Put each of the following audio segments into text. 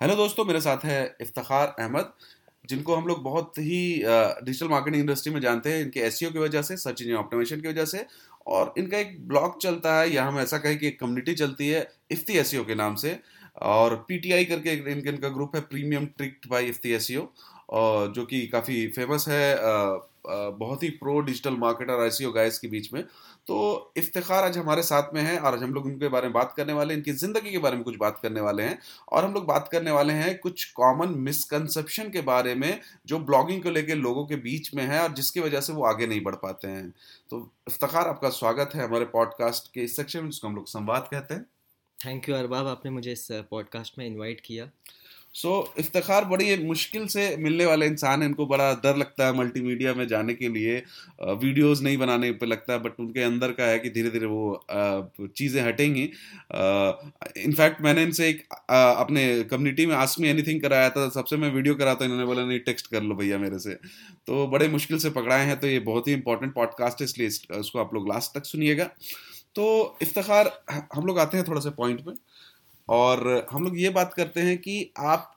Hello दोस्तों, मेरे साथ है इफ्तार अहमद, जिनको हम लोग बहुत ही डिजिटल मार्केटिंग इंडस्ट्री में जानते हैं। इनके एस की वजह से सर्च इंजन ऑप्टिमेशन की वजह से, और इनका एक ब्लॉग चलता है, या हम ऐसा कहें कि एक कम्युनिटी चलती है, इफ्ती एस के नाम से। और पीटीआई करके इनका इनका ग्रुप है प्रीमियम ट्रिक्ट बाय इफ्ती एस जो कि काफ़ी फ़ेमस है बहुत ही प्रो डिजिटल मार्केटर आई गाइस के बीच में। तो इफ्तार आज हमारे साथ में है और आज हम लोग उनके बारे में बात करने वाले हैं, इनकी ज़िंदगी के बारे में कुछ बात करने वाले हैं और हम लोग बात करने वाले हैं कुछ कॉमन मिसकंसेप्शन के बारे में जो ब्लॉगिंग को लेकर लोगों के बीच में है और जिसकी वजह से वो आगे नहीं बढ़ पाते हैं। तो इफ्तार आपका स्वागत है हमारे पॉडकास्ट के इस सेक्शन में जिसको हम लोग संवाद कहते हैं। थैंक यू अरबाब, आपने मुझे इस पॉडकास्ट में इनवाइट किया। सो so, इफ्तार बड़ी मुश्किल से मिलने वाले इंसान हैं। इनको बड़ा डर लगता है मल्टीमीडिया में जाने के लिए। वीडियोस नहीं बनाने पे लगता है बट उनके अंदर का है कि धीरे धीरे वो चीज़ें हटेंगी। इनफैक्ट मैंने इनसे एक आ, अपने कम्युनिटी में आसमी एनीथिंग कराया था। सबसे मैं वीडियो करा कराता इन्होंने बोला नहीं टेक्स्ट कर लो भैया मेरे से। तो बड़े मुश्किल से पकड़ाए हैं। तो ये बहुत ही इंपॉर्टेंट पॉडकास्ट है इसलिए उसको आप लोग लास्ट तक सुनिएगा। तो इफ्तार हम लोग आते हैं थोड़ा सा पॉइंट में और हम लोग ये बात करते हैं कि आप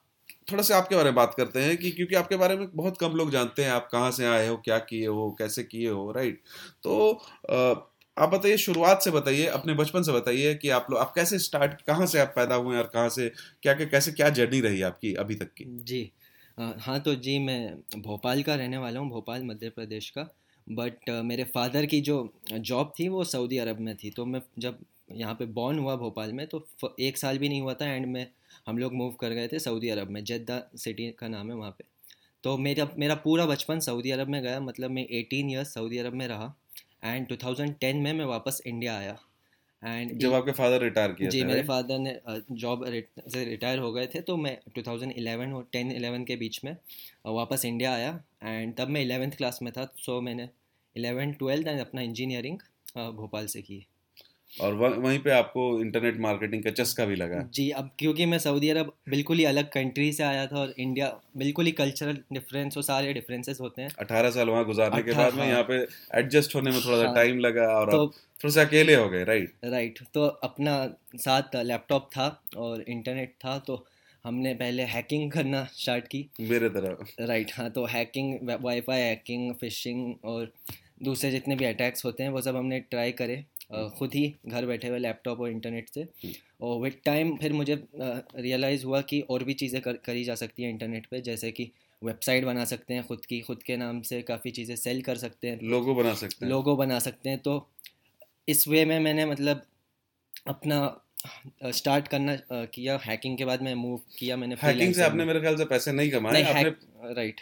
थोड़ा सा आपके बारे में बात करते हैं कि क्योंकि आपके बारे में बहुत कम लोग जानते हैं आप कहाँ से आए हो, क्या किए हो, कैसे किए हो राइट तो आप बताइए, शुरुआत से बताइए, अपने बचपन से बताइए कि आप लोग, आप कैसे स्टार्ट कहाँ से आप पैदा हुए और कहाँ से, क्या क्या, कैसे, क्या जर्नी रही आपकी अभी तक की? जी हाँ तो जी, मैं भोपाल का रहने वाला हूँ, भोपाल, मध्य प्रदेश का। बट मेरे फादर की जो जॉब थी वो सऊदी अरब में थी। तो मैं जब यहाँ पे बॉर्न हुआ भोपाल में तो एक साल भी नहीं हुआ था एंड में हम लोग मूव कर गए थे सऊदी अरब में जद्दा सिटी का नाम है वहाँ पे। तो मेरा मेरा पूरा बचपन सऊदी अरब में गया मतलब मैं एटीन ईयर्स सऊदी अरब में रहा एंड 2010 में मैं वापस इंडिया आया। एंड जब आपके फादर रिटायर किया जी मेरे फादर ने जॉब से रिटायर हो गए थे तो मैं 2011 और 10 11 के बीच में वापस इंडिया आया। एंड तब मैं इलेवेंथ क्लास में था सो मैंने इलेवन ट्वेल्थ एंड अपना इंजीनियरिंग भोपाल से की। और वहीं पे आपको इंटरनेट मार्केटिंग का चस्का भी लगा। जी अब क्योंकि मैं सऊदी अरब बिल्कुल ही अलग कंट्री से आया था और इंडिया बिल्कुल ही कल्चरल डिफरेंस और सारे डिफरेंसेस होते हैं। अठारह साल वहाँ गुजारने के बाद में यहाँ पे एडजस्ट होने में थोड़ा सा टाइम हाँ। लगा और तो थोड़ा सा अकेले हो गए राइट राइट तो अपना साथ लैपटॉप था और इंटरनेट था तो हमने पहले हैकिंग करना स्टार्ट की। मेरे तरह। राइट हाँ तो हैकिंग वाईफाई हैकिंग फिशिंग और दूसरे जितने भी अटैक्स होते हैं वो सब हमने ट्राई करे। ख़ुद ही घर बैठे हुए लैपटॉप और इंटरनेट से। हम्म। और विद टाइम फिर मुझे रियलाइज़ हुआ कि और भी चीज़ें कर, करी जा सकती हैं इंटरनेट पे जैसे कि वेबसाइट बना सकते हैं खुद की खुद के नाम से काफ़ी चीज़ें सेल कर सकते हैं। लोगो बना सकते हैं। लोगो बना सकते हैं। तो इस वे में मैंने मतलब अपना स्टार्ट करना किया। हैकिंग के बाद मैं मूव किया मैंने हैकिंग से आपने मेरे ख्याल से पैसे नहीं कमाए। राइट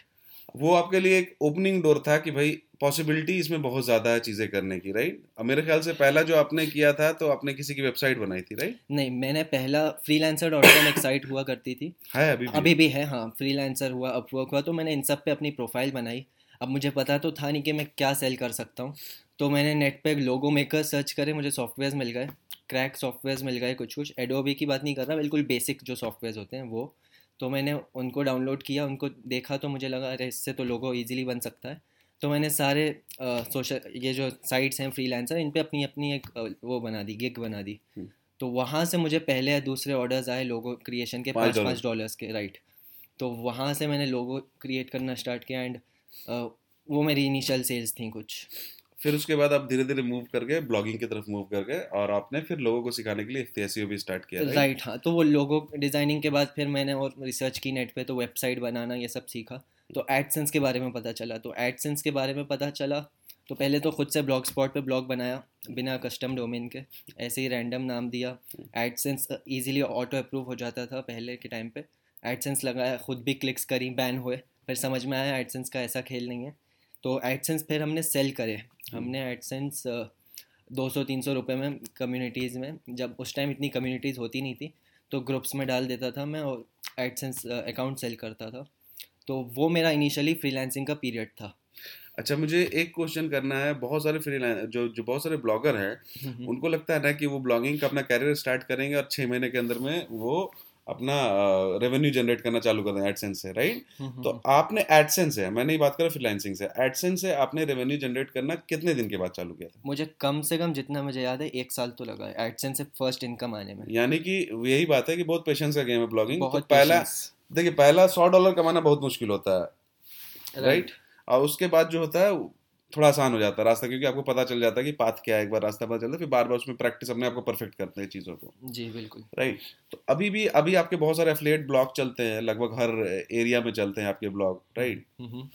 वो आपके लिए एक ओपनिंग डोर था कि भाई पॉसिबिलिटी इसमें बहुत ज़्यादा है चीज़ें करने की राइट अब मेरे ख्याल से पहला जो आपने किया था तो आपने किसी की वेबसाइट बनाई थी राइट नहीं मैंने पहला फ्रीलांसर डॉट कॉम एक साइट हुआ करती थी। है अभी भी? अभी भी है हाँ फ्रीलांसर हुआ अपवर्क हुआ तो मैंने इन सब पे अपनी प्रोफ़ाइल बनाई। अब मुझे पता तो था नहीं कि मैं क्या सेल कर सकता हूँ। तो मैंने नेट पे लोगो मेकर सर्च करे मुझे सॉफ्टवेयर मिल गए। क्रैक सॉफ्टवेयर मिल गए कुछ कुछ एडोबी की बात नहीं कर रहा बिल्कुल बेसिक जो सॉफ्टवेयर होते हैं वो। तो मैंने उनको डाउनलोड किया उनको देखा तो मुझे लगा अरे इससे तो लोगो ईजिली बन सकता है। तो मैंने सारे सोशल ये जो साइट्स हैं फ्रीलांसर इन पे अपनी अपनी एक वो बना दी गिग बना दी। हम्म। तो वहाँ से मुझे पहले दूसरे ऑर्डर्स आए लोगो क्रिएशन के पाँच पाँच डॉलर्स के राइट तो वहाँ से मैंने लोगो क्रिएट करना स्टार्ट किया एंड वो मेरी इनिशियल सेल्स थी कुछ। फिर उसके बाद आप धीरे धीरे मूव कर गए ब्लॉगिंग की तरफ़ मूव कर गए और आपने फिर लोगों को सिखाने के लिए एफ़ भी स्टार्ट किया राइट हाँ तो वो लोगों डिज़ाइनिंग के बाद फिर मैंने और रिसर्च की नेट पे तो वेबसाइट बनाना ये सब सीखा। तो एडसेंस के बारे में पता चला। तो एडसेंस के बारे में पता चला तो पहले तो खुद से ब्लॉग स्पॉट पे ब्लॉग बनाया बिना कस्टम डोमेन के। ऐसे ही रैंडम नाम दिया। एडसेंस इजीली ऑटो अप्रूव हो जाता था पहले के टाइम पे। एडसेंस लगाया खुद भी क्लिक्स करी बैन हुए। फिर समझ में आया एडसेंस का ऐसा खेल नहीं है। तो एडसेंस फिर हमने सेल करे। हमने एडसेंस दो सौ तीन सौ रुपये में कम्युनिटीज़ में जब उस टाइम इतनी कम्युनिटीज़ होती नहीं थी तो ग्रुप्स में डाल देता था मैं और एडसेंस अकाउंट सेल करता था। तो वो मेरा इनिशियली फ्रीलांसिंग का पीरियड था। अच्छा मुझे एक क्वेश्चन करना है। बहुत सारे फ्री जो जो बहुत सारे ब्लॉगर हैं उनको लगता है ना कि वो ब्लॉगिंग का अपना कैरियर स्टार्ट करेंगे और छः महीने के अंदर में वो अपना रेवेन्यू जनरेट करना चालू कर दें एडसेंस से राइट तो आपने एडसेंस से मैं नहीं बात कर रहा फ्रीलांसिंग से एडसेंस से आपने रेवेन्यू जनरेट करना कितने दिन के बाद चालू किया था? मुझे कम से कम जितना मुझे याद है एक साल तो लगा एडसेंस से फ़र्स्ट इनकम आने में। यानी कि यही बात है कि बहुत पेशेंस का गेम है ब्लॉगिंग तो पहला देखिए पहला सौ डॉलर कमाना बहुत मुश्किल होता है राइट और उसके बाद जो होता है थोड़ा आसान हो जाता है रास्ता क्योंकि आपको पता चल जाता है कि पाथ क्या है एक बार रास्ता पता चलता है फिर बार बार उसमें प्रैक्टिस अपने आप को परफेक्ट करते हैं चीज़ों को। जी बिल्कुल। राइट तो अभी भी अभी आपके बहुत सारे एफिलिएट ब्लॉग चलते हैं लगभग हर एरिया में चलते हैं आपके ब्लॉग राइट हम्म।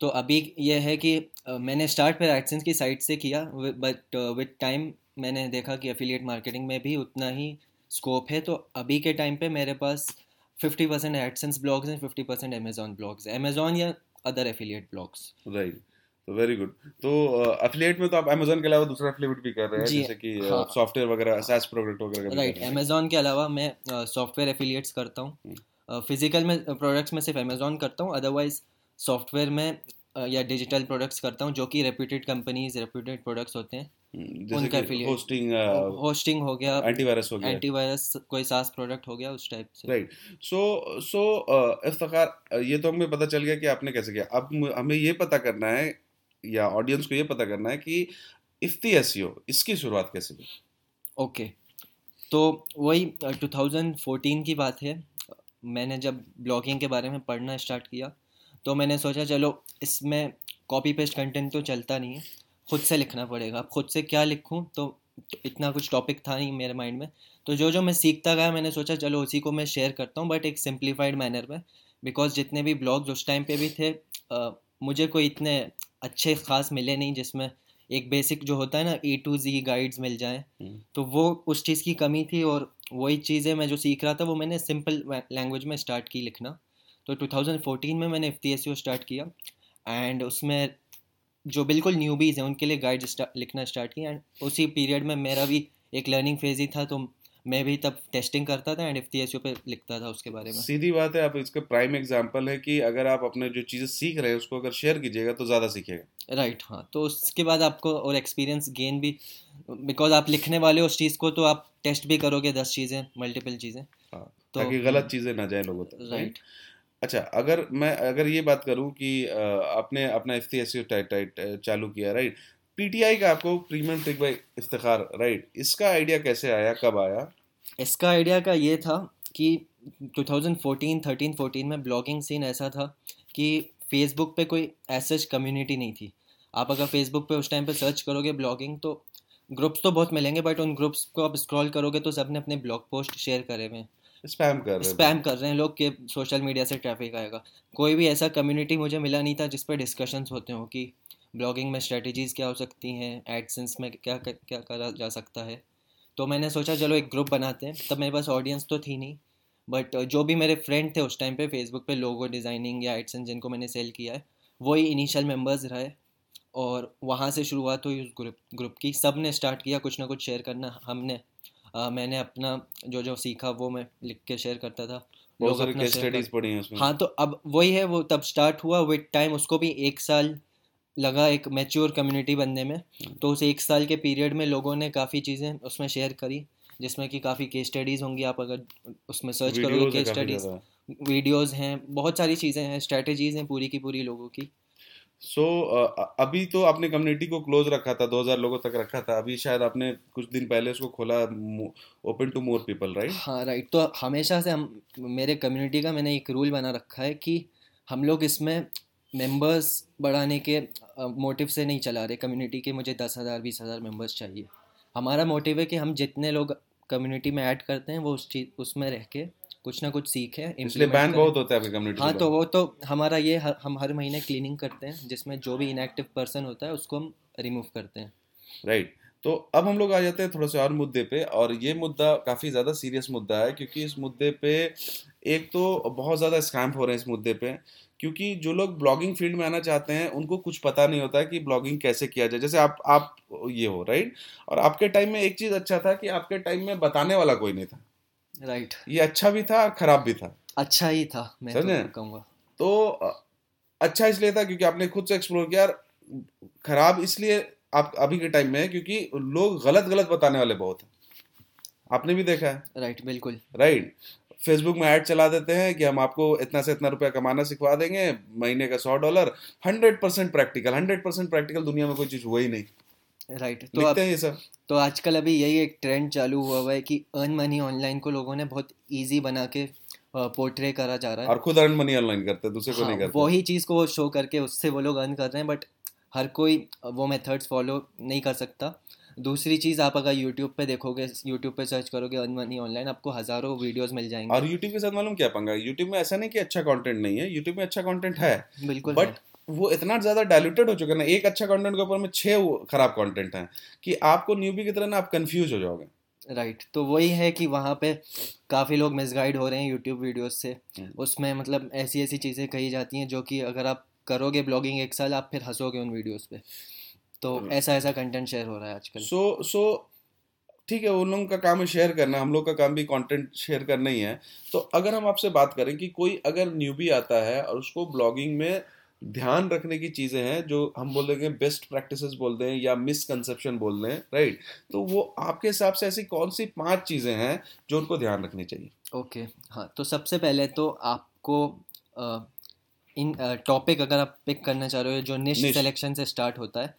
तो अभी यह है कि मैंने स्टार्ट पर एडसेंस की साइट से किया बट विद टाइम मैंने देखा कि एफिलिएट मार्केटिंग में भी उतना ही स्कोप है तो अभी के टाइम पे मेरे पास 50% परसेंट एडसेंस ब्लॉग्स हैं 50% परसेंट अमेजोन ब्लॉग्स हैं अमेजोन या अदर एफिलिएट ब्लॉग्स राइट तो वेरी गुड तो एफिलिएट में तो आप अमेजोन के अलावा दूसरा एफिलिएट भी कर रहे हैं जैसे कि हाँ। सॉफ्टवेयर वगैरह सैस प्रोडक्ट वगैरह राइट हैं। अमेजोन के अलावा मैं सॉफ्टवेयर एफिलिएट्स करता हूँ। फ़िज़िकल में प्रोडक्ट्स में सिर्फ़ अमेजोन करता हूँ अदरवाइज़ सॉफ्टवेयर में या डिजिटल प्रोडक्ट्स करता हूँ जो कि रेप्यूटेड कंपनीज़ रेप्यूटेड प्रोडक्ट्स होते हैं। हम्म, उनका होस्टिंग होस्टिंग हो गया एंटीवायरस हो गया। एंटीवायरस कोई सास प्रोडक्ट हो गया उस टाइप से। राइट सो सो इफ्तार ये तो हमें पता चल गया कि आपने कैसे किया। अब हमें ये पता करना है या ऑडियंस को ये पता करना है कि इफ्ती एसईओ इसकी शुरुआत कैसे हुई? ओके तो वही अ, 2014 की बात है। मैंने जब ब्लॉगिंग के बारे में पढ़ना स्टार्ट किया तो मैंने सोचा चलो इसमें कॉपी पेस्ट कंटेंट तो चलता नहीं है। खुद से लिखना पड़ेगा। अब खुद से क्या लिखूँ? तो इतना कुछ टॉपिक था नहीं मेरे माइंड में। तो जो जो मैं सीखता गया मैंने सोचा चलो उसी को मैं शेयर करता हूँ बट एक सिंप्लीफाइड मैनर में। बिकॉज़ जितने भी ब्लॉग्स उस टाइम पे भी थे अ, मुझे कोई इतने अच्छे खास मिले नहीं जिसमें एक बेसिक जो होता है ना ए टू जी गाइड्स मिल जाएँ। हम्म, तो वो उस चीज़ की कमी थी और वही चीज़ें मैं जो सीख रहा था वो मैंने सिंपल लैंग्वेज में स्टार्ट की लिखना। तो 2014 में मैंने एफ़ स्टार्ट किया। एंड उसमें जो बिल्कुल न्यूबीज़ हैं उनके लिए गाइड लिखना स्टार्ट किया एंड उसी पीरियड में मेरा भी एक लर्निंग फ़ेज़ ही था तो मैं भी तब टेस्टिंग करता था एंड एफ़ पे लिखता था उसके बारे में। सीधी बात है आप इसका प्राइम एग्जांपल है कि अगर आप अपने जो चीज़ें सीख रहे हैं उसको अगर शेयर कीजिएगा तो ज़्यादा सीखेगा। राइट right, हाँ तो उसके बाद आपको और एक्सपीरियंस गेन भी बिकॉज़ आप लिखने वाले हो उस चीज़ को तो आप टेस्ट भी करोगे दस चीज़ें मल्टीपल चीज़ें। हाँ, तो ताकि गलत चीज़ें ना जाए लोगों तक राइट अच्छा अगर मैं, अगर ये बात करूँ कि आपने अपना टाइट टाइट चालू किया राइट पीटीआई का आपको premium trick by Iftikhar right इसका आइडिया कैसे आया, कब आया? इसका आइडिया का ये था कि 2014 13 14 में ब्लॉगिंग सीन ऐसा था कि फेसबुक पे कोई ऐसा कम्युनिटी नहीं थी। आप अगर फेसबुक पे उस टाइम पे सर्च करोगे ब्लॉगिंग तो ग्रुप्स तो बहुत मिलेंगे बट उन ग्रुप्स को आप स्क्रॉल करोगे तो सबने अपने ब्लॉग पोस्ट शेयर करे हुए स्पैम कर रहे स्पैम कर रहे हैं लोग कि सोशल मीडिया से ट्रैफ़िक आएगा। कोई भी ऐसा कम्युनिटी मुझे मिला नहीं था जिस पर डिस्कशंस होते हो कि ब्लॉगिंग में स्ट्रेटजीज़ क्या हो सकती हैं एडसेंस में क्या क्या करा जा सकता है। तो मैंने सोचा चलो एक ग्रुप बनाते हैं। तब मेरे पास ऑडियंस तो थी नहीं। बट जो भी मेरे फ्रेंड थे उस टाइम पे फेसबुक पे लोगो डिज़ाइनिंग या एडसेंस जिनको मैंने सेल किया है वही इनिशियल मेंबर्स रहे और वहाँ से शुरुआत हुई उस ग्रुप ग्रुप की। सबने स्टार्ट किया कुछ ना कुछ शेयर करना हमने। अ, मैंने अपना जो जो सीखा वो मैं लिख के शेयर करता था। बहुत सारी केस स्टडीज़ पढ़ी हैं उसमें। हाँ तो अब वही है वो तब स्टार्ट हुआ विद टाइम उसको भी एक साल लगा एक मैच्योर कम्युनिटी बनने में। तो उस एक साल के पीरियड में लोगों ने काफ़ी चीज़ें उसमें शेयर करी जिसमें कि काफ़ी केस स्टडीज़ होंगी। आप अगर उसमें सर्च करोगे केस स्टडीज़ वीडियोस हैं बहुत सारी चीज़ें हैं स्ट्रेटजीज़ हैं पूरी की पूरी लोगों की। सो so, uh, अभी तो आपने कम्युनिटी को क्लोज रखा था 2000 लोगों तक रखा था। अभी शायद आपने कुछ दिन पहले उसको खोला open to more people right हाँ राइट तो हमेशा से हम मेरे कम्युनिटी का मैंने एक रूल बना रखा है कि हम लोग इसमें मेंबर्स बढ़ाने के मोटिव से नहीं चला रहे। कम्युनिटी के मुझे दस हज़ार बीस हज़ार मेंबर्स चाहिए। हमारा मोटिव है कि हम जितने लोग कम्युनिटी में ऐड करते हैं वो उस चीज़ उसमें रह के कुछ ना कुछ सीखें इसलिए बैन बहुत होता है आपकी कम्युनिटी हाँ तो वो तो हमारा ये हर, हम हर महीने क्लीनिंग करते हैं जिसमें जो भी इनएक्टिव पर्सन होता है उसको हम रिमूव करते हैं। राइट तो अब हम लोग आ जाते हैं थोड़ा से और मुद्दे पे और ये मुद्दा काफ़ी ज़्यादा सीरियस मुद्दा है क्योंकि इस मुद्दे पे एक तो बहुत ज़्यादा स्कैम हो रहे हैं इस मुद्दे पे क्योंकि जो लोग ब्लॉगिंग फ़ील्ड में आना चाहते हैं उनको कुछ पता नहीं होता है कि ब्लॉगिंग कैसे किया जाए। जैसे आप आप ये हो राइट और आपके टाइम में एक चीज़ अच्छा था कि आपके टाइम में बताने वाला कोई नहीं था। राइट ये अच्छा भी था और खराब भी था। अच्छा ही था मैं तो? कहूँगा। तो अच्छा इसलिए था क्योंकि आपने खुद से एक्सप्लोर किया और खराब इसलिए आप अभी के टाइम में है क्योंकि लोग गलत गलत बताने वाले बहुत हैं। आपने भी देखा है। राइट बिल्कुल। राइट फेसबुक में ऐड चला देते हैं कि हम आपको इतना से इतना रुपया कमाना सिखवा देंगे महीने का सौ dollar hundred percent practical hundred percent practical दुनिया में कोई चीज़ हुआ ही नहीं। राइट तो हैं ये सब। तो आजकल अभी यही एक ट्रेंड चालू हुआ हुआ है कि अर्न मनी ऑनलाइन को लोगों ने बहुत इजी बना के पोर्ट्रे करा जा रहा है। और खुद अर्न मनी ऑनलाइन करते हैं दूसरे को नहीं हाँ, करते। वही चीज़ को वो शो करके उससे वो लोग अर्न कर रहे हैं बट हर कोई वो मेथड्स फॉलो नहीं कर सकता। दूसरी चीज़ आप अगर यूट्यूब पे देखोगे यूट्यूब पे सर्च करोगे अर्न मनी ऑनलाइन आपको हज़ारों वीडियोस मिल जाएँगे। और यूट्यूब के साथ मालूम क्या पंगा? यूट्यूब में ऐसा नहीं कि अच्छा कंटेंट नहीं है यूट्यूब में अच्छा कंटेंट है। बिल्कुल बट वो इतना ज़्यादा डायल्यूटेड हो चुका है ना एक अच्छा कंटेंट के ऊपर में छह वो खराब कंटेंट है कि आपको न्यूबी की तरह ना आप कंफ्यूज हो जाओगे राइट right. तो वही है कि वहाँ पे काफ़ी लोग मिसगाइड हो रहे हैं यूट्यूब वीडियोस से हम्म। उसमें मतलब ऐसी ऐसी चीज़ें कही जाती हैं जो कि अगर आप करोगे ब्लॉगिंग एक साल आप फिर हंसोगे उन वीडियोस पे तो। ऐसा ऐसा कंटेंट शेयर हो रहा है आजकल सो सो ठीक है उन लोगों का काम है शेयर करना हम लोग का काम भी कंटेंट शेयर करना ही है तो अगर हम आपसे बात करें कि कोई अगर न्यूबी आता है और उसको ब्लॉगिंग में ध्यान रखने की चीज़ें हैं जो हम बोल बेस्ट प्रैक्टिसेस बोल दें या मिसकंसेप्शन बोल दें राइट तो वो आपके हिसाब से ऐसी कौन सी पाँच चीज़ें हैं जो उनको ध्यान रखनी चाहिए ओके हाँ तो सबसे पहले तो आपको इन टॉपिक अगर आप पिक करना चाह रहे हो जो निश Niche. सिलेक्शन से स्टार्ट होता है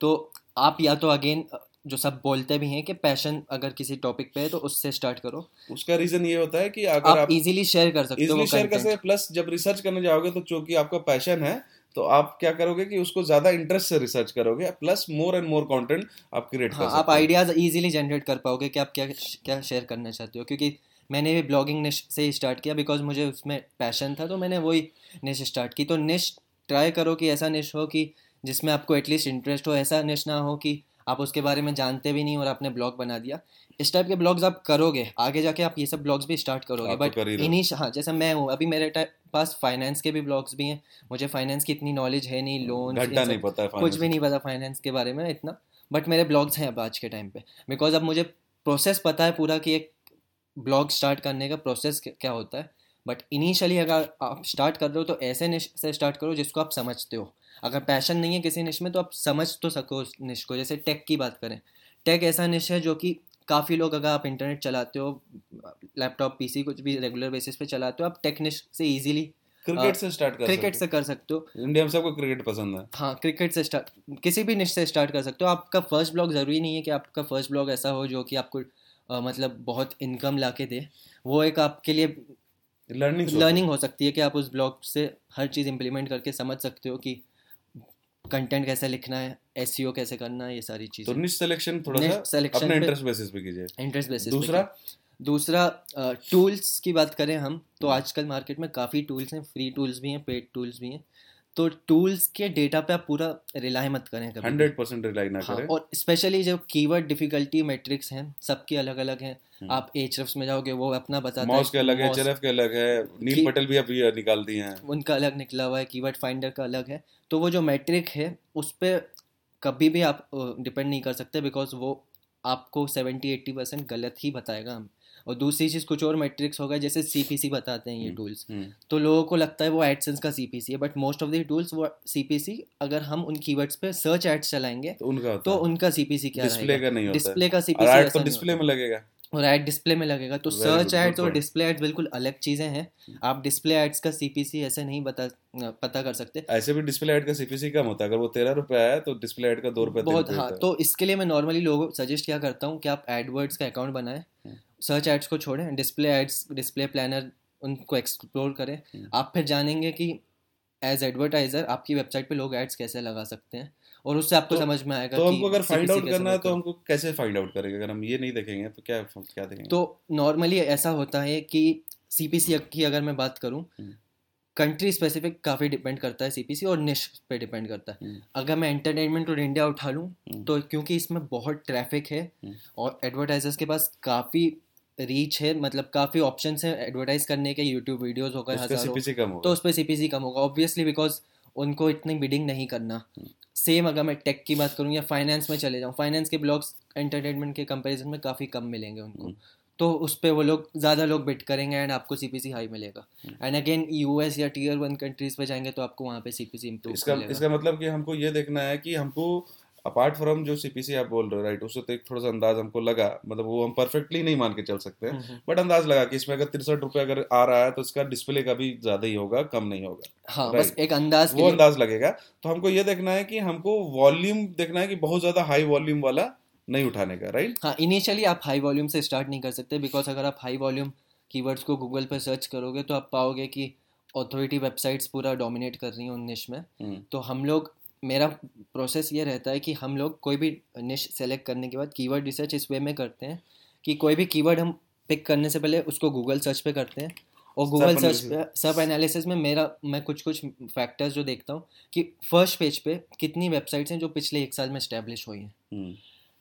तो आप या तो अगेन जो सब बोलते भी हैं कि पैशन अगर किसी टॉपिक पे है तो उससे स्टार्ट करो। उसका रीजन ये होता है कि अगर आप इजीली शेयर कर सकते हो शेयर कर सकते प्लस जब रिसर्च करने जाओगे तो चूँकि आपका पैशन है तो आप क्या करोगे कि उसको ज़्यादा इंटरेस्ट से रिसर्च करोगे plus more and more content आप क्रिएट हाँ सकते आप आइडियाज़ इजीली जनरेट कर पाओगे कि आप क्या क्या शेयर करना चाहते हो क्योंकि मैंने भी ब्लॉगिंग निश से ही स्टार्ट किया बिकॉज़ मुझे उसमें पैशन था तो मैंने वही निश स्टार्ट की। तो निश ट्राई करो कि ऐसा निश हो कि जिसमें आपको एटलीस्ट इंटरेस्ट हो ऐसा निश ना हो कि आप उसके बारे में जानते भी नहीं और आपने ब्लॉग बना दिया। इस टाइप के ब्लॉग्स आप करोगे आगे जाके आप ये सब ब्लॉग्स भी स्टार्ट करोगे। तो बट ही रहे हो। इन्हीं हाँ जैसे मैं हूँ अभी मेरे टाइप पास फाइनेंस के भी ब्लॉग्स भी हैं। मुझे फाइनेंस की इतनी नॉलेज है नहीं लोन नहीं पता है कुछ भी नहीं पता फाइनेंस के बारे में इतना। बट मेरे ब्लॉग्स हैं अब आज के टाइम पे। बिकॉज़ अब मुझे प्रोसेस पता है पूरा कि एक ब्लॉग स्टार्ट करने का प्रोसेस क्या होता है। बट इनिशियली अगर आप स्टार्ट कर रहे हो तो ऐसे निश से स्टार्ट करो जिसको आप समझते हो। अगर पैशन नहीं है किसी निश में तो आप समझ तो सको उस निश को। जैसे टेक की बात करें। टेक ऐसा निश है जो कि काफ़ी लोग अगर आप इंटरनेट चलाते हो लैपटॉप पीसी कुछ भी रेगुलर बेसिस पे चलाते हो आप टेक निश से इजीली क्रिकेट से स्टार्ट कर क्रिकेट से कर सकते हो। इंडिया में सबको क्रिकेट पसंद है। हाँ क्रिकेट से स्टार्ट किसी भी निश से स्टार्ट कर सकते हो। आपका फ़र्स्ट ब्लॉग ज़रूरी नहीं है कि आपका फ़र्स्ट ब्लॉग ऐसा हो जो कि आपको मतलब बहुत इनकम ला के दे। वो एक आपके लिए लर्निंग लर्निंग हो सकती है कि आप उस ब्लॉग से हर चीज़ इम्प्लीमेंट करके समझ सकते हो कि कंटेंट कैसे लिखना है एस कैसे करना है ये सारी तो सेलेक्शन निश सिलेक्शन थोड़ा सा selection अपने इंटरेस्ट बेसिस पे कीजिए। इंटरेस्ट बेसिस दूसरा? दूसरा टूल्स की बात करें हम तो आजकल मार्केट में काफ़ी टूल्स हैं फ्री टूल्स भी हैं पेड टूल्स भी हैं। तो टूल्स के डेटा पे आप पूरा रिलाई मत करें कभी हंड्रेड परसेंट रिलाई ना हाँ करें। और स्पेशली जो कीवर्ड डिफिकल्टी मैट्रिक्स हैं सबके अलग अलग हैं। हम्म। आप एच में जाओगे वो अपना बताता माउस के अलग है के अलग है नील पटेल भी अभी निकालती हैं। उनका अलग निकला हुआ है कीवर्ड फाइंडर का अलग है। तो वो जो मैट्रिक है उस पर कभी भी आप डिपेंड नहीं कर सकते बिकॉज़ वो आपको सेवेंटी एट्टी परसेंट गलत ही बताएगा। और दूसरी चीज़ कुछ और मैट्रिक्स होगा जैसे सीपीसी बताते हैं ये हम्म, टूल्स हम्म, तो लोगों को लगता है वो एडसेंस का CPC है but most of the tools वो सी अगर हम उन कीवर्ड्स पे सर्च एड्स चलाएँगे तो उनका तो उनका सीपीसी क्या डिस्प्ले का नहीं डिस्प्ले का सीपीसी तो डिस्प्ले में लगेगा। और एड डिस्प्ले में लगेगा। तो सर्च एड्स और. डिस्प्ले एड्स बिल्कुल अलग चीज़ें हैं। आप डिस्प्ले एड्स का सीपीसी ऐसे नहीं बता पता कर सकते। ऐसे भी डिस्प्ले ऐड का सीपीसी कम होता है। अगर वो तेरह रुपया है तो डिस्प्ले ऐड का दो रुपया बहुत हाँ तो इसके लिए मैं नॉर्मली लोगों सजेस्ट क्या करता हूँ कि आप एडवर्ड्स का अकाउंट बनाएँ। हम्म। सर्च एड्स को छोड़ें डिस्प्ले एड्स डिस्प्ले प्लानर उनको एक्सप्लोर करें हम्म। आप फिर जानेंगे कि एज एडवर्टाइजर आपकी वेबसाइट पे लोग एड्स कैसे लगा सकते हैं और उससे आपको तो- समझ में आएगा तो हमको अगर फाइंड आउट करना है तो हमको कैसे फाइंड आउट करेंगे अगर हम ये नहीं देखेंगे तो क्या क्या देखेंगे तो नॉर्मली ऐसा होता है कि सीपीसी की अगर मैं बात करूँ। कंट्री स्पेसिफिक काफ़ी डिपेंड करता है सीपीसी और निश पे डिपेंड करता है हम्म। अगर मैं एंटरटेनमेंट और इंडिया उठा लूँ हम्म। तो क्योंकि इसमें बहुत ट्रैफ़िक है। और एडवर्टाइजर्स के पास काफ़ी रीच है मतलब काफ़ी ऑप्शन है एडवर्टाइज करने के यूट्यूब वीडियोस हो गए हज़ारों तो उस पर सीपीसी कम होगा ऑब्वियसली बिकॉज़ उनको इतनी बिडिंग नहीं करना हम्म। सेम अगर मैं टेक की बात करूँ या फाइनेंस में चले जाऊँ फाइनेंस के ब्लॉग्स एंटरटेनमेंट के कंपैरिजन में काफ़ी कम मिलेंगे उनको हम्म। तो उस पर वो लोग ज़्यादा लोग बिट करेंगे एंड आपको सीपीसी हाई मिलेगा हम्म। एंड अगेन यूएस या टीयर वन कंट्रीज़ पे जाएँगे तो आपको वहाँ पे सीपीसी तो इम्प्रूव इसका इसका मतलब कि हमको ये देखना है कि हमको अपार्ट फ्रॉम जो सीपीसी आप बोल रहे हो राइट उससे तो एक थोड़ा सा अंदाज हमको लगा मतलब वो हम परफेक्टली नहीं मान के चल सकते हम्म, हम्म। बट अंदाज लगा कि इसमें अगर तिरसठ रुपए अगर आ रहा है तो इसका डिस्प्ले का भी ज़्यादा ही होगा कम नहीं होगा। हाँ Right. बस एक अंदाज वो अंदाज लगेगा। तो हमको ये देखना है कि हमको वॉल्यूम देखना है कि बहुत ज़्यादा हाई वॉल्यूम वाला नहीं उठाने का राइट हाँ इनिशियली आप हाई वॉल्यूम से स्टार्ट नहीं कर सकते बिकॉज़ अगर आप हाई वॉल्यूम कीवर्ड्स को गूगल पर सर्च करोगे तो आप पाओगे कि अथॉरिटी वेबसाइट्स पूरा डोमिनेट कर रही हैं उन निश में। हम्म, तो हम लोग मेरा प्रोसेस ये रहता है कि हम लोग कोई भी निश सेलेक्ट करने के बाद कीवर्ड रिसर्च इस वे में करते हैं कि कोई भी कीवर्ड हम पिक करने से पहले उसको गूगल सर्च पे करते हैं और गूगल सर्च. पे सब एनालिसिस में मेरा मैं कुछ कुछ फैक्टर्स जो देखता हूँ कि फ़र्स्ट पेज पे कितनी वेबसाइट्स हैं जो पिछले एक साल में स्टैब्लिश हुई हैं हम्म,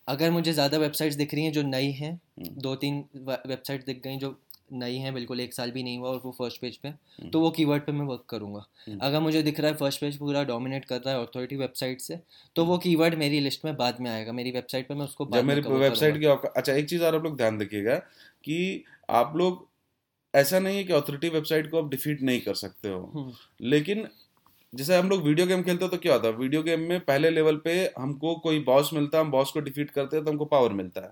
अगर मुझे ज़्यादा वेबसाइट्स दिख रही हैं जो नई हैं। दो तीन वेबसाइट दिख गई जो नई हैं बिल्कुल एक साल भी नहीं हुआ और वो फ़र्स्ट पेज पे हम्म। तो वो कीवर्ड पे मैं वर्क करूँगा। हम्म। अगर मुझे दिख रहा है फ़र्स्ट पेज पूरा डोमिनेट कर रहा है अथॉरिटी वेबसाइट से तो वो कीवर्ड मेरी लिस्ट में बाद में आएगा। मेरी वेबसाइट पे मैं उसको बाद मेरी वेबसाइट की अच्छा एक चीज़ और आप लोग ध्यान रखिएगा कि आप लोग ऐसा नहीं है कि अथॉरिटी वेबसाइट को आप डिफीट नहीं कर सकते हो। हम्म, लेकिन जैसे हम लोग वीडियो गेम खेलते हो तो क्या होता है? वीडियो गेम में पहले लेवल पे हमको कोई बॉस मिलता है हम बॉस को डिफीट करते हैं तो हमको पावर मिलता है।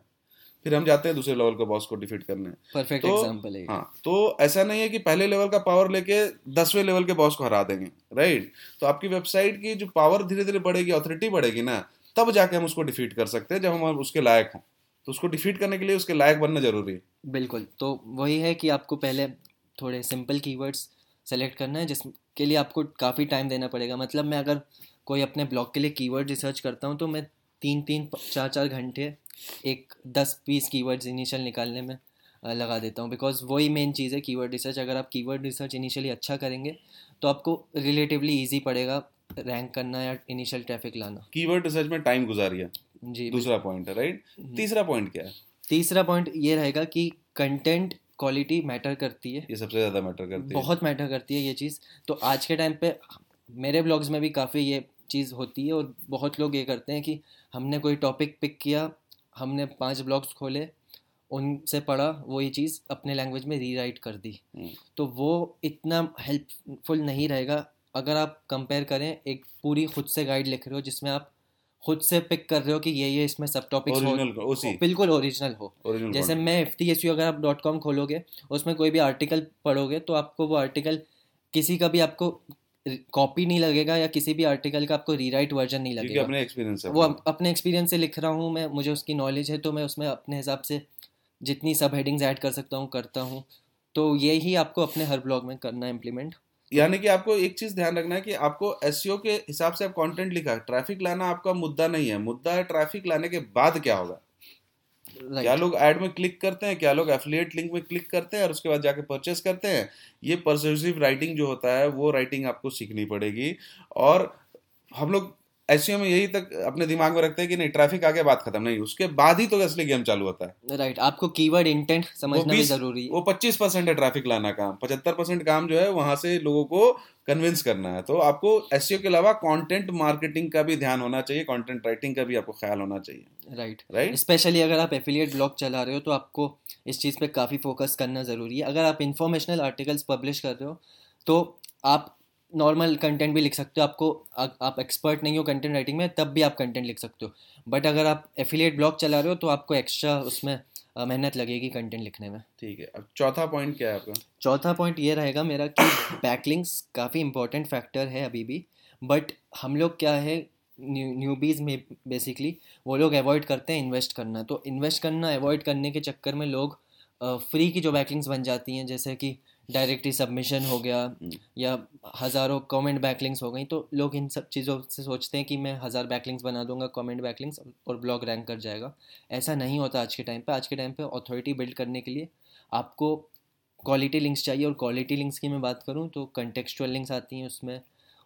फिर हम जाते हैं दूसरे लेवल के बॉस को डिफीट करने। परफेक्ट तो- एग्जांपल है। हाँ तो ऐसा नहीं है कि पहले लेवल का पावर लेके दसवें लेवल के बॉस को हरा देंगे राइट तो आपकी वेबसाइट की जो पावर धीरे धीरे बढ़ेगी अथॉरिटी बढ़ेगी ना तब जाके हम उसको डिफीट कर सकते हैं जब हम उसके लायक हों। तो उसको डिफीट करने के लिए उसके लायक बनना ज़रूरी है। बिल्कुल। तो वही है कि आपको पहले थोड़े सिंपल कीवर्ड्स सेलेक्ट करना है जिसके लिए आपको काफ़ी टाइम देना पड़ेगा। मतलब मैं अगर कोई अपने ब्लॉग के लिए कीवर्ड रिसर्च करता हूँ तो मैं तीन तीन चार चार घंटे एक दस बीस कीवर्ड्स इनिशियल निकालने में लगा देता हूँ। बिकॉज़ वही मेन चीज़ है कीवर्ड रिसर्च अगर आप कीवर्ड रिसर्च इनिशियली अच्छा करेंगे तो आपको रिलेटिवली ईजी पड़ेगा रैंक करना या इनिशियल ट्रैफ़िक लाना। कीवर्ड रिसर्च में टाइम गुजारिए जी दूसरा पॉइंट है राइट हम्म। तीसरा पॉइंट क्या है? तीसरा पॉइंट ये रहेगा कि कंटेंट क्वालिटी मैटर करती है। ये सबसे ज़्यादा मैटर करती है। बहुत मैटर करती है ये चीज़। तो आज के टाइम पे मेरे ब्लॉग्स में भी काफ़ी ये चीज़ होती है और बहुत लोग ये करते हैं कि हमने कोई टॉपिक पिक किया हमने पाँच ब्लॉग्स खोले उनसे पढ़ा वो ये चीज़ अपने लैंग्वेज में रीराइट कर दी। हम्म। तो वो इतना हेल्पफुल नहीं रहेगा। अगर आप कंपेयर करें एक पूरी खुद से गाइड लिख रहे हो जिसमें आप खुद से पिक कर रहे हो कि ये ये इसमें सब टॉपिक्स हो बिल्कुल ओरिजिनल हो। जैसे मैं एफ़ टी एस यू अगर आप डॉट कॉम खोलोगे उसमें कोई भी आर्टिकल पढ़ोगे तो आपको वो आर्टिकल किसी का भी आपको कॉपी नहीं लगेगा या किसी भी आर्टिकल का आपको रीराइट वर्जन नहीं लगेगा। अपने एक्सपीरियंस है वो अपने एक्सपीरियंस से लिख रहा हूँ मैं मुझे उसकी नॉलेज है तो मैं उसमें अपने हिसाब से जितनी सब हेडिंग्स ऐड कर सकता हूँ करता हूँ। तो यही आपको अपने हर ब्लॉग में करना है इम्प्लीमेंट यानी कि आपको एक चीज़ ध्यान रखना है कि आपको एसईओ के हिसाब से आप कंटेंट लिखा ट्रैफ़िक लाना आपका मुद्दा नहीं है। मुद्दा है ट्रैफ़िक लाने के बाद क्या होगा? क्या लोग एड में क्लिक करते हैं? क्या लोग एफिलिएट लिंक में क्लिक करते हैं और उसके बाद जाके परचेस करते हैं? ये परसिव राइटिंग जो होता है, वो राइटिंग आपको सीखनी पड़ेगी। और हम लोग एसईओ में यही तक अपने दिमाग में रखते हैं कि नहीं ट्रैफ़िक आ गया बात खत्म नहीं उसके बाद ही तो असली गेम चालू होता है। राइट आपको कीवर्ड इंटेंट समझना भी ज़रूरी है। वो पच्चीस परसेंट है ट्रैफ़िक लाना काम पचहत्तर परसेंट काम जो है वहाँ से लोगों को कन्विंस करना है। तो आपको एसईओ के अलावा कंटेंट मार्केटिंग का भी ध्यान होना चाहिए कंटेंट राइटिंग का भी आपको ख्याल होना चाहिए। राइट राइट स्पेशली अगर आप एफिलिएट ब्लॉग चला रहे हो तो आपको इस चीज़ पे काफ़ी फोकस करना ज़रूरी है। अगर आप इन्फॉर्मेशनल आर्टिकल्स पब्लिश कर रहे हो तो आप नॉर्मल कंटेंट भी लिख सकते हो। आपको आ- आप एक्सपर्ट नहीं हो कंटेंट राइटिंग में तब भी आप कंटेंट लिख सकते हो। बट अगर आप एफिलिएट ब्लॉग चला रहे हो तो आपको एक्स्ट्रा उसमें मेहनत लगेगी कंटेंट लिखने में। ठीक है। अब चौथा पॉइंट क्या है आपका? चौथा पॉइंट ये रहेगा मेरा कि बैकलिंक्स काफ़ी इंपॉर्टेंट फैक्टर है अभी भी। बट हम लोग क्या है न्यू न्यूबीज़ में बेसिकली वो लोग अवॉइड करते हैं इन्वेस्ट करना। तो इन्वेस्ट करना अवॉइड करने के चक्कर में लोग फ्री की जो बैकलिंग्स बन जाती हैं जैसे कि डायरेक्टली सबमिशन हो गया या हज़ारों कमेंट बैकलिंक्स हो गई तो लोग इन सब चीज़ों से सोचते हैं कि मैं हज़ार बैकलिंग्स बना दूँगा कमेंट बैकलिंग्स और ब्लॉग रैंक कर जाएगा। ऐसा नहीं होता आज के टाइम पे। आज के टाइम पे अथॉरिटी बिल्ड करने के लिए आपको क्वालिटी लिंक्स चाहिए और क्वालिटी लिंक्स की मैं बात करूँ तो कंटेक्चुअल लिंक्स आती हैं उसमें।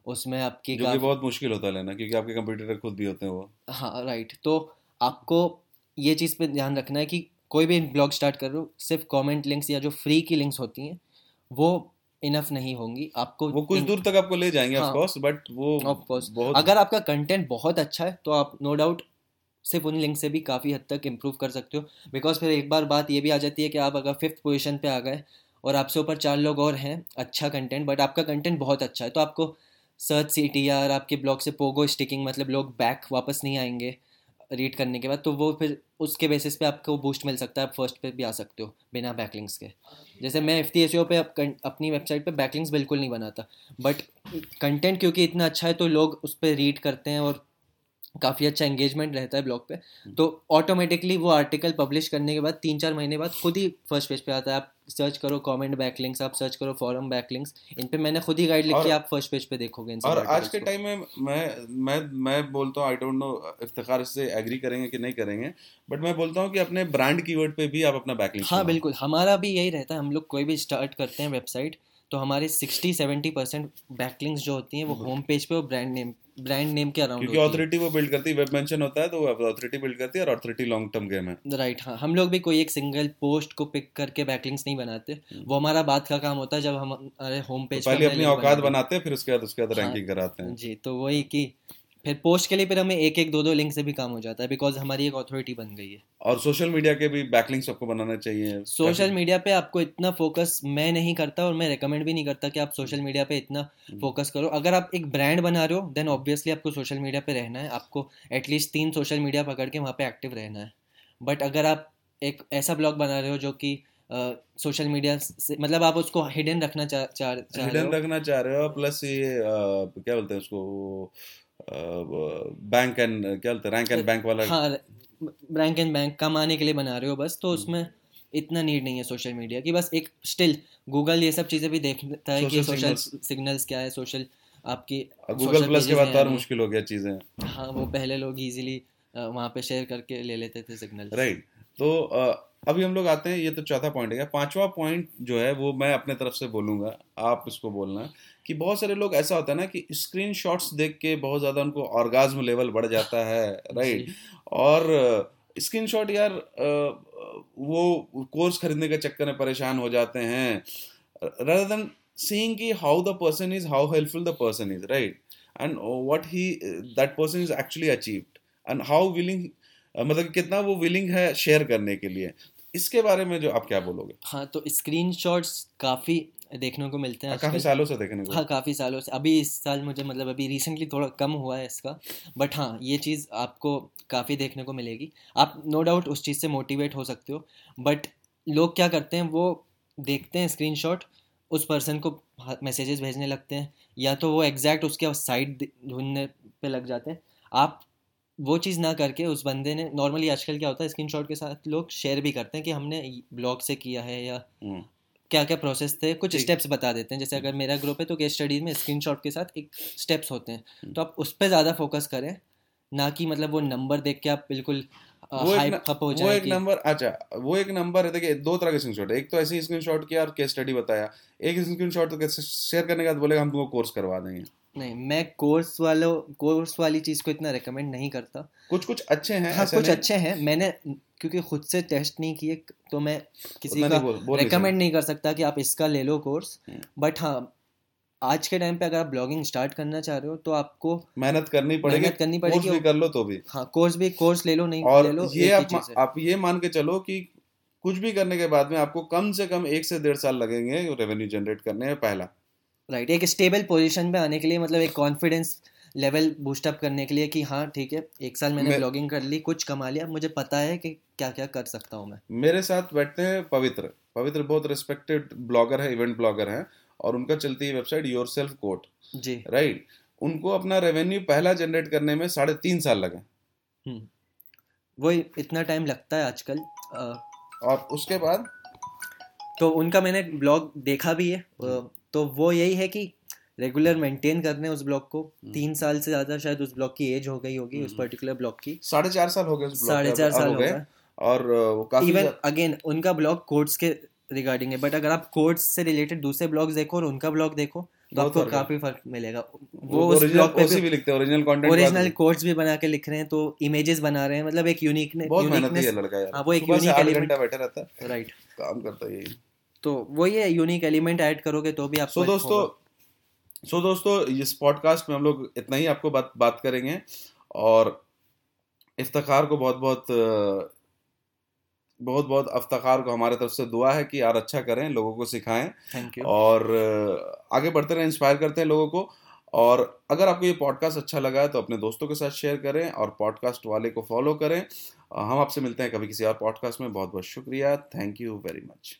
उसमें आपकी जो कि बहुत मुश्किल होता है लेना क्योंकि आपके कंप्यूटर खुद भी होते हैं वो। हाँ राइट तो आपको ये चीज़ पे ध्यान रखना है कि कोई भी ब्लॉग स्टार्ट कर रहे हो सिर्फ़ कमेंट लिंक्स या जो फ्री की लिंक्स होती हैं वो इनफ नहीं होंगी आपको वो कुछ इन- दूर तक आपको ले जाएँगे। ऑफ़ कोर्स बट वो Of course. बहुत अगर आपका कंटेंट बहुत अच्छा है तो आप नो डाउट सिर्फ़ उन लिंक से भी काफ़ी हद तक इम्प्रूव कर सकते हो बिकॉज़ फिर एक बार बात ये भी आ जाती है कि आप अगर फिफ्थ पोजिशन पे आ गए और आपसे ऊपर चार लोग और हैं अच्छा कंटेंट बट आपका कंटेंट बहुत अच्छा है तो आपको सर्च सी टी आर आपके ब्लॉग से पोगो स्टिकिंग मतलब लोग बैक वापस नहीं आएँगे रीड करने के बाद तो वो फिर उसके बेसिस पे आपको बूस्ट मिल सकता है। आप फ़र्स्ट पे भी आ सकते हो, बिना बैकलिंग्स के। जैसे मैं एफ़ टी एस पे अपनी वेबसाइट पे बैकलिंग्स बिल्कुल नहीं बनाता। बट कंटेंट क्योंकि इतना अच्छा है तो लोग उस पर रीड करते हैं और काफ़ी अच्छा एंगेजमेंट रहता है ब्लॉग पे। हम्म। तो ऑटोमेटिकली वो आर्टिकल पब्लिश करने के बाद तीन चार महीने बाद खुद ही फ़र्स्ट पेज पे आता है। आप सर्च करो कमेंट बैकलिंक्स आप सर्च करो फॉरम बैकलिंक्स इन पे मैंने खुद ही गाइड लिखी आप फ़र्स्ट पेज पे देखोगे इन और आज के टाइम में मैं मैं मैं बोलता हूँ आई डोंट नो इफ्तार से एग्री करेंगे कि नहीं करेंगे बट मैं बोलता हूँ कि अपने ब्रांड कीवर्ड पे भी आप अपना बैकलिंक हाँ बिल्कुल। हमारा भी यही रहता है। हम लोग कोई भी स्टार्ट करते हैं वेबसाइट तो हमारे सिक्सटी सेवेंटी परसेंट बैकलिंग्स जो होती हैं वो होम पेज पे और ब्रांड नेम ब्रांड नेम के अराउंड क्योंकि ऑथोरिटी वो बिल्ड करती है वेब मेंशन होता है तो ऑथोरिटी बिल्ड करती है और ऑथोरिटी लॉन्ग टर्म गेम है। राइट हाँ। हम लोग भी कोई एक सिंगल पोस्ट को पिक करके बैकलिंग्स नहीं बनाते। हम्म। वो हमारा बात का काम होता है जब हम हमारे होम पेज तो पहले अपनी औकात बनाते हैं। फिर उसके बाद उसके बाद रैंकिंग हाँ, कराते हैं। जी तो वही की फिर पोस्ट के लिए फिर हमें एक एक दो दो लिंक से भी काम हो जाता है बिकॉज़ हमारी एक अथॉरिटी बन गई है। और सोशल मीडिया के भी बैकलिंक्स आपको बनाना चाहिए। सोशल मीडिया पे आपको इतना फोकस मैं नहीं करता और मैं रिकमेंड भी नहीं करता कि आप सोशल मीडिया पे इतना फोकस हम्म। करो। अगर आप एक ब्रांड बना रहे हो देन ऑब्वियसली आपको सोशल मीडिया पे रहना है। आपको एटलीस्ट तीन सोशल मीडिया पकड़ के वहाँ पे एक्टिव रहना है। बट अगर आप एक ऐसा ब्लॉग बना रहे हो जो कि सोशल uh, मीडिया से मतलब आप उसको हिडन रखना चाह चाह हिडन रखना चाह रहे हो प्लस ये uh, क्या बोलते हैं उसको बैंक एंड क्या बोलते रैंक एंड बैंक वाला हाँ रैंक एंड बैंक कमाने के लिए बना रहे हो बस तो हम्म। उसमें इतना नीड नहीं है सोशल मीडिया की बस एक स्टिल गूगल ये सब चीज़ें भी देखता है कि सोशल सिग्नल्स क्या है सोशल आपकी गूगल प्लस के बाद तो और मुश्किल हो गया चीज़ें। हाँ वो पहले लोग इजीली वहाँ पे शेयर करके ले लेते थे सिग्नल राइट तो अभी हम लोग आते हैं ये तो चौथा पॉइंट है। पांचवा पॉइंट जो है वो मैं अपने तरफ़ से बोलूँगा आप इसको बोलना। कि बहुत सारे लोग ऐसा होता है ना कि स्क्रीन शॉट्स देख के बहुत ज़्यादा उनको ऑर्गाज्म लेवल बढ़ जाता है राइट और स्क्रीन शॉट यार वो कोर्स खरीदने के चक्कर में परेशान हो जाते हैं। Rather than seeing कि how the person is how helpful the person is right? And what he that person is actually achieved. And how willing मतलब कितना वो विलिंग है शेयर करने के लिए। इसके बारे में जो आप क्या बोलोगे? हाँ तो स्क्रीन शॉट्स काफ़ी देखने को मिलते हैं काफ़ी सालों से देखने को। हाँ काफ़ी सालों से। अभी इस साल मुझे मतलब अभी रिसेंटली थोड़ा कम हुआ है इसका। बट हाँ ये चीज़ आपको काफ़ी देखने को मिलेगी। आप नो no डाउट उस चीज़ से मोटिवेट हो सकते हो। बट लोग क्या करते हैं वो देखते हैं स्क्रीन उस पर्सन को मैसेजेस भेजने लगते हैं। या तो वो एग्जैक्ट उसके साइड ढूँढने पे लग जाते हैं। आप वो चीज़ ना करके उस बंदे ने नॉर्मली आजकल क्या होता है स्क्रीन के साथ लोग शेयर भी करते हैं कि हमने ब्लॉग से किया है या हम्म। क्या क्या प्रोसेस थे कुछ स्टेप्स बता देते हैं। जैसे अगर मेरा ग्रुप है तो केस स्टडीज़ में स्क्रीन के साथ एक स्टेप्स होते हैं। हम्म। तो आप उस पर ज़्यादा फोकस करें ना कि मतलब वो नंबर देख के आप बिल्कुल वो एक, हो वो एक नंबर अच्छा वो एक नंबर है देखिए दो तरह के स्क्रीनशॉट एक तो ऐसे ही स्क्रीनशॉट किया और केस स्टडी बताया। एक स्क्रीनशॉट तो शेयर करने के बाद बोलेगा हम तुमको कोर्स करवा देंगे। नहीं मैं कोर्स वालों कोर्स वाली चीज़ को इतना रिकमेंड नहीं करता। कुछ कुछ अच्छे हैं हाँ कुछ अच्छे हैं मैंने क्योंकि खुद से टेस्ट नहीं किए तो मैं किसी का रिकमेंड नहीं कर सकता कि आप इसका ले लो कोर्स बट हाँ आज के टाइम पे अगर आप ब्लॉगिंग स्टार्ट करना चाह रहे हो तो आपको मेहनत करनी पड़ेगी मेहनत करनी पड़ेगी कोर्स भी कर लो तो भी। हाँ कोर्स भी कोर्स ले लो नहीं और ले लो ये आप, आप ये मान के चलो कि कुछ भी करने के बाद में आपको कम से कम एक से डेढ़ साल लगेंगे रेवेन्यू जनरेट करने में पहला। राइट एक स्टेबल पोजीशन पे आने के लिए मतलब एक कॉन्फिडेंस लेवल बूस्टअप करने के लिए कि हाँ ठीक है एक साल मैंने ब्लॉगिंग कर ली कुछ कमा लिया मुझे पता है कि क्या क्या कर सकता हूँ मैं। मेरे साथ बैठते हैं पवित्र। पवित्र बहुत रिस्पेक्टेड ब्लॉगर है इवेंट ब्लॉगर है और उनका चलती है वेबसाइट योर सेल्फ कोट जी। राइट उनको अपना रेवेन्यू पहला जनरेट करने में साढ़े तीन साल लगे। हम्म। वो इतना टाइम लगता है आजकल और उसके बाद? तो उनका मैंने ब्लॉग देखा भी है तो वो यही है कि रेगुलर मेंटेन करने उस ब्लॉक को। हम्म। तीन साल से ज़्यादा शायद उस ब्लॉक की एज हो गई होगी उस पर्टिकुलर हम्म। ब्लॉक की। साढ़े चार साल हो गए साढ़े चार साल हो गए। और काफ़ी इवन अगेन उनका ब्लॉग कोर्ट्स के रिगार्डिंग है बट अगर आप कोर्ट्स से रिलेटेड दूसरे ब्लॉग देखो और उनका ब्लॉग देखो तो आपको काफ़ी फ़र्क मिलेगा। वो उस ब्लॉग पे भी लिखते हैं ओरिजिनल कंटेंट ओरिजिनल कोट्स भी बना के लिख रहे हैं तो इमेजेस बना रहे हैं मतलब एक यूनिक बहुत मेहनती है लड़का यार। हाँ वो एक यूनिक एलिमेंट बैठा रहता है। राइट काम करता है तो वो ये यूनिक एलिमेंट ऐड करोगे तो भी आप सो दोस्तों सो so, दोस्तों इस पॉडकास्ट में हम लोग इतना ही आपको बात बात करेंगे। और इफ्तार को बहुत बहुत बहुत बहुत अफ्तार को हमारे तरफ़ से दुआ है कि यार अच्छा करें लोगों को सिखाएँ। और आगे बढ़ते रहें इंस्पायर करते हैं लोगों को। और अगर आपको ये पॉडकास्ट अच्छा लगा है तो अपने दोस्तों के साथ शेयर करें और पॉडकास्ट वाले को फॉलो करें। हम आपसे मिलते हैं कभी किसी और पॉडकास्ट में। बहुत बहुत शुक्रिया। Thank you very much